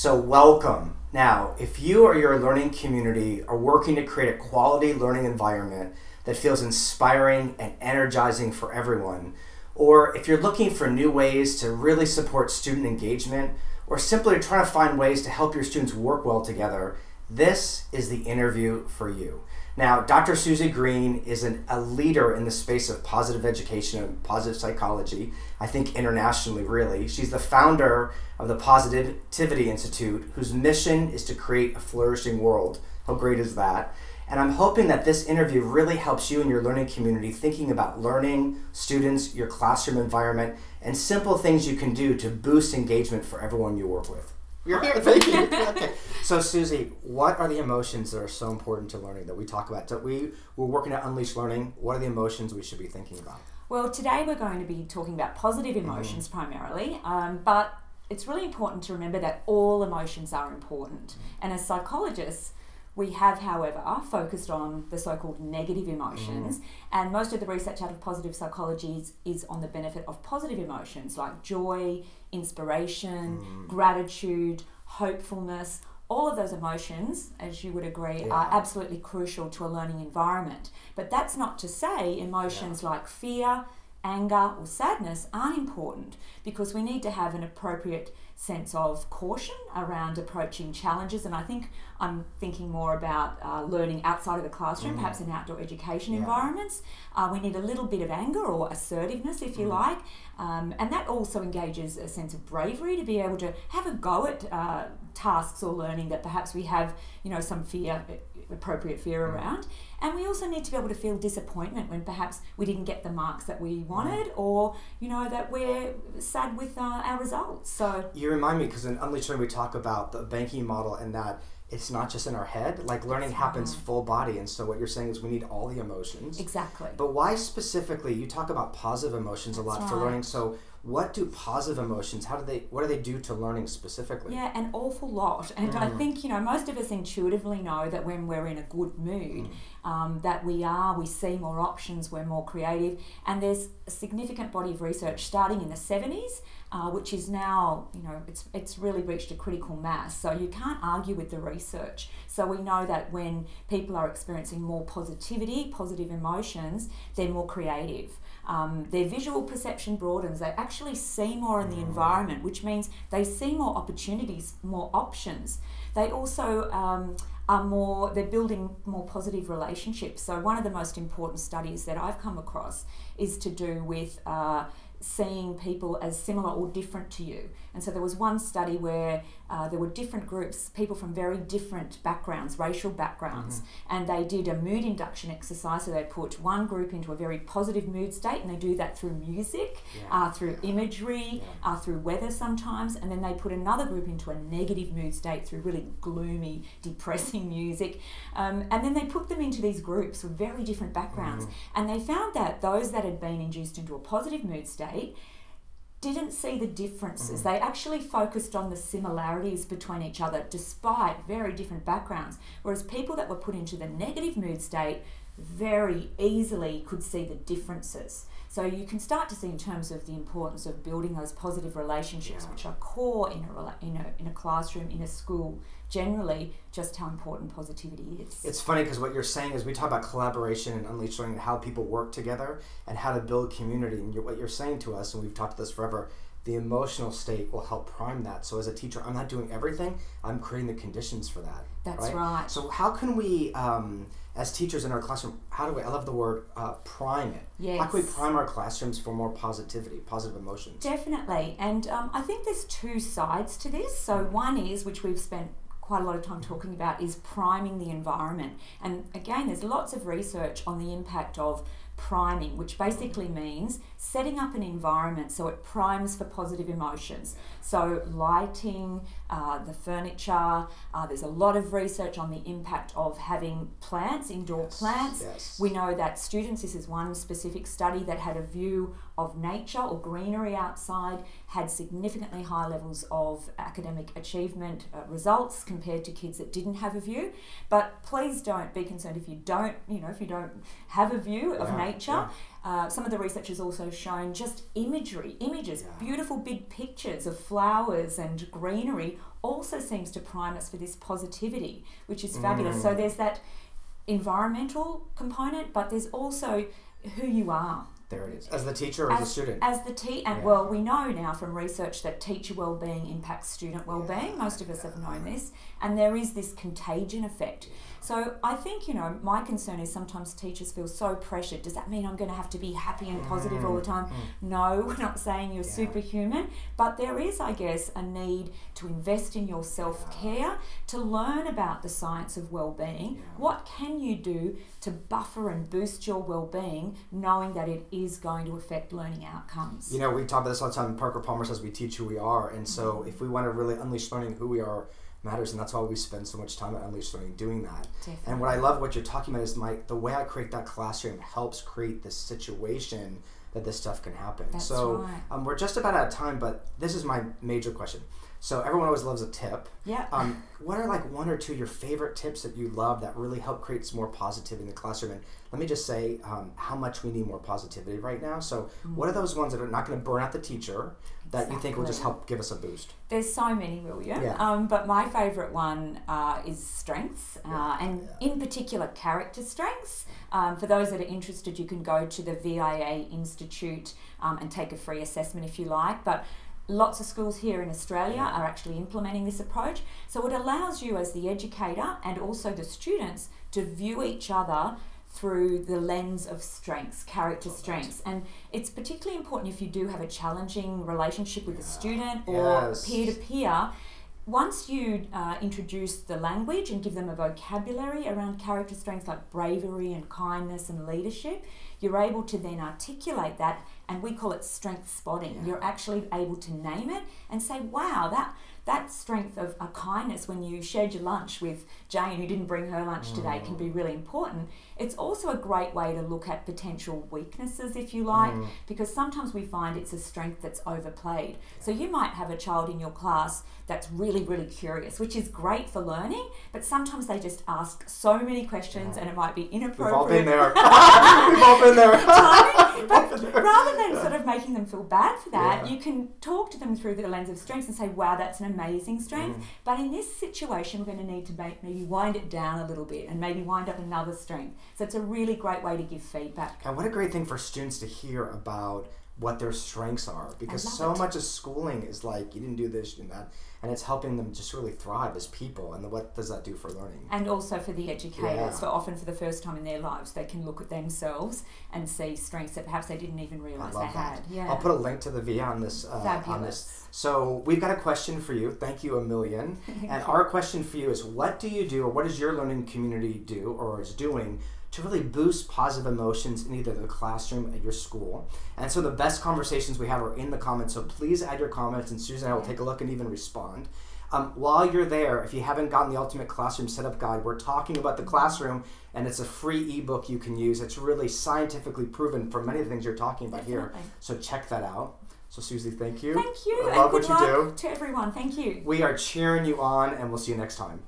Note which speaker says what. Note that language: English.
Speaker 1: So, welcome. Now, if you or your learning community are working to create a quality learning environment that feels inspiring and energizing for everyone, or if you're looking for new ways to really support student engagement, or simply trying to find ways to help your students work well together, this is the interview for you. Now, Dr. Suzy Green is an, a leader in the space of positive education and positive psychology, I think internationally, really. She's the founder of the Positivity Institute, whose mission is to create a flourishing world. How great is that? And I'm hoping that this interview really helps you and your learning community thinking about learning, students, your classroom environment, and simple things you can do to boost engagement for everyone you work with. You're here, thank you. okay. So, Suzy, what are the emotions that are so important to learning that we talk about? So we, we're working at Unleash Learning. What are the emotions we should be thinking about?
Speaker 2: Well, today we're going to be talking about positive mm-hmm. emotions mm. primarily, um, but it's really important to remember that all emotions are important. Mm. And as psychologists, we have, however, focused on the so called negative emotions, mm. and most of the research out of positive psychology is, is, on the benefit of positive emotions like joy, inspiration, mm. gratitude, hopefulness. All of those emotions, as you would agree, yeah. are absolutely crucial to a learning environment. But that's not to say emotions yeah. like fear, anger, or sadness aren't important because we need to have an appropriate sense of caution around approaching challenges. And I think I'm thinking more about uh, learning outside of the classroom, mm. perhaps in outdoor education yeah. environments. Uh, we need a little bit of anger or assertiveness, if you mm. like. Um, and that also engages a sense of bravery to be able to have a go at uh, tasks or learning that perhaps we have, you know, some fear, appropriate fear mm. around. And we also need to be able to feel disappointment when perhaps we didn't get the marks that we wanted, or you know that we're sad with uh, our results. So
Speaker 1: you remind me because in Unleash Learning we talk about the banking model and that it's not just in our head. Like learning happens full body, and so what you're saying is we need all the emotions.
Speaker 2: Exactly.
Speaker 1: But why specifically? You talk about positive emotions That's a lot right. for learning. So what do positive emotions how do they what do they do to learning specifically
Speaker 2: yeah an awful lot and mm. i think you know most of us intuitively know that when we're in a good mood mm. um, that we are we see more options we're more creative and there's a significant body of research starting in the 70s uh, which is now, you know, it's, it's really reached a critical mass. So you can't argue with the research. So we know that when people are experiencing more positivity, positive emotions, they're more creative. Um, their visual perception broadens. They actually see more in the environment, which means they see more opportunities, more options. They also um, are more, they're building more positive relationships. So, one of the most important studies that I've come across is to do with. Uh, seeing people as similar or different to you. And so there was one study where uh, there were different groups, people from very different backgrounds, racial backgrounds, mm-hmm. and they did a mood induction exercise. So they put one group into a very positive mood state, and they do that through music, yeah. uh, through imagery, yeah. uh, through weather sometimes, and then they put another group into a negative mood state through really gloomy, depressing music. Um, and then they put them into these groups with very different backgrounds, mm-hmm. and they found that those that had been induced into a positive mood state state didn't see the differences. Mm-hmm. They actually focused on the similarities between each other despite very different backgrounds. Whereas people that were put into the negative mood state very easily could see the differences. So you can start to see in terms of the importance of building those positive relationships, yeah. which are core in a, in, a, in a classroom, in a school, generally just how important positivity is.
Speaker 1: It's funny because what you're saying is we talk about collaboration and unleash learning, how people work together and how to build community. And you're, what you're saying to us, and we've talked about this forever, the emotional state will help prime that. So as a teacher, I'm not doing everything; I'm creating the conditions for that.
Speaker 2: That's right. right.
Speaker 1: So how can we? Um, as teachers in our classroom, how do we, I love the word uh, prime it.
Speaker 2: Yes.
Speaker 1: How can we prime our classrooms for more positivity, positive emotions?
Speaker 2: Definitely. And um, I think there's two sides to this. So, one is, which we've spent quite a lot of time talking about, is priming the environment. And again, there's lots of research on the impact of priming, which basically means setting up an environment so it primes for positive emotions. So, lighting, uh, the furniture, uh, there's a lot of research on the impact of having plants, indoor yes, plants.
Speaker 1: Yes.
Speaker 2: We know that students, this is one specific study that had a view of nature or greenery outside, had significantly higher levels of academic achievement uh, results compared to kids that didn't have a view. But please don't be concerned if you don't, you know, if you don't have a view of nature nature.
Speaker 1: Yeah.
Speaker 2: Uh, some of the research has also shown just imagery, images,
Speaker 1: Yeah.
Speaker 2: beautiful big pictures of flowers and greenery also seems to prime us for this positivity, which is fabulous.
Speaker 1: Mm.
Speaker 2: So there's that environmental component, but there's also who you are
Speaker 1: There it is. As the teacher or as, a student?
Speaker 2: as the te- and
Speaker 1: Yeah.
Speaker 2: well, we know now from research that teacher well-being impacts student well-being.
Speaker 1: Yeah,
Speaker 2: Most of us have
Speaker 1: yeah.
Speaker 2: known this, and there is this contagion effect. So I think you know my concern is sometimes teachers feel so pressured. Does that mean I'm going to have to be happy and positive all the time? No, we're not saying you're
Speaker 1: Mm, Yeah.
Speaker 2: superhuman, but there is, I guess, a need to invest in your self-care, to learn about the science of well-being.
Speaker 1: Yeah.
Speaker 2: What can you do to buffer and boost your well-being, knowing that it is going to affect learning outcomes?
Speaker 1: You know, we talk about this all the time. Parker Palmer says we teach who we are, and so
Speaker 2: Mm-hmm.
Speaker 1: if we want to really unleash learning, who we are matters, and that's why we spend so much time at Unleash Learning doing that.
Speaker 2: Definitely.
Speaker 1: And what I love what you're talking about is my the way I create that classroom helps create this situation that this stuff can happen.
Speaker 2: That's
Speaker 1: so
Speaker 2: right.
Speaker 1: um, we're just about out of time, but this is my major question. So everyone always loves a tip.
Speaker 2: Yeah.
Speaker 1: Um, what are like one or two of your favorite tips that you love that really help create some more positivity in the classroom? And let me just say um, how much we need more positivity right now. So what are those ones that are not going to burn out the teacher that you think will just help give us a boost?
Speaker 2: There's so many, William.
Speaker 1: Yeah.
Speaker 2: Um, but my favourite one uh, is strengths, uh, and in particular, character strengths. Um, for those that are interested, you can go to the VIA Institute um, and take a free assessment if you like. But lots of schools here in Australia are actually implementing this approach. So it allows you, as the educator and also the students, to view each other through the lens of strengths, character strengths. And it's particularly important if you do have a challenging relationship with a student or peer to peer. Once you uh, introduce the language and give them a vocabulary around character strengths like bravery and kindness and leadership, you're able to then articulate that, and we call it strength spotting.
Speaker 1: Yeah.
Speaker 2: You're actually able to name it and say, "Wow, that that strength of a kindness when you shared your lunch with Jane, who didn't bring her lunch today, can be mm. really important." It's also a great way to look at potential weaknesses, if you like, mm. because sometimes we find it's a strength that's overplayed. So you might have a child in your class that's really, really curious, which is great for learning, but sometimes they just ask so many questions and it might be inappropriate.
Speaker 1: We've all been there. We've all been there.
Speaker 2: Rather than sort of making them feel bad for that,
Speaker 1: Yeah.
Speaker 2: you can talk to them through the lens of strengths and say, wow, that's an amazing strength.
Speaker 1: Mm.
Speaker 2: But in this situation, we're going to need to make, maybe wind it down a little bit and maybe wind up another strength. So it's a really great way to give feedback.
Speaker 1: And what a great thing for students to hear about what their strengths are because so
Speaker 2: it.
Speaker 1: much of schooling is like you didn't do this, you didn't that, and it's helping them just really thrive as people. And what does that do for learning?
Speaker 2: And also for the educators,
Speaker 1: Yeah.
Speaker 2: for often for the first time in their lives, they can look at themselves and see strengths that perhaps they didn't even realise they
Speaker 1: that.
Speaker 2: had. Yeah.
Speaker 1: I'll put a link to the VIA on this. Uh, on this. So we've got a question for you. Thank you a million. and our question for you is: What do you do, or what does your learning community do, or is doing? To really boost positive emotions in either the classroom at your school. And so the best conversations we have are in the comments. So please add your comments, and Susan and I will take a look and even respond. Um, while you're there, if you haven't gotten the Ultimate Classroom Setup Guide, we're talking about the classroom, and it's a free ebook you can use. It's really scientifically proven for many of the things you're talking about here. So check that out. So Suzy, thank you.
Speaker 2: Thank you.
Speaker 1: I
Speaker 2: and
Speaker 1: love
Speaker 2: good
Speaker 1: what you
Speaker 2: luck
Speaker 1: do.
Speaker 2: to everyone. Thank you.
Speaker 1: We are cheering you on, and we'll see you next time.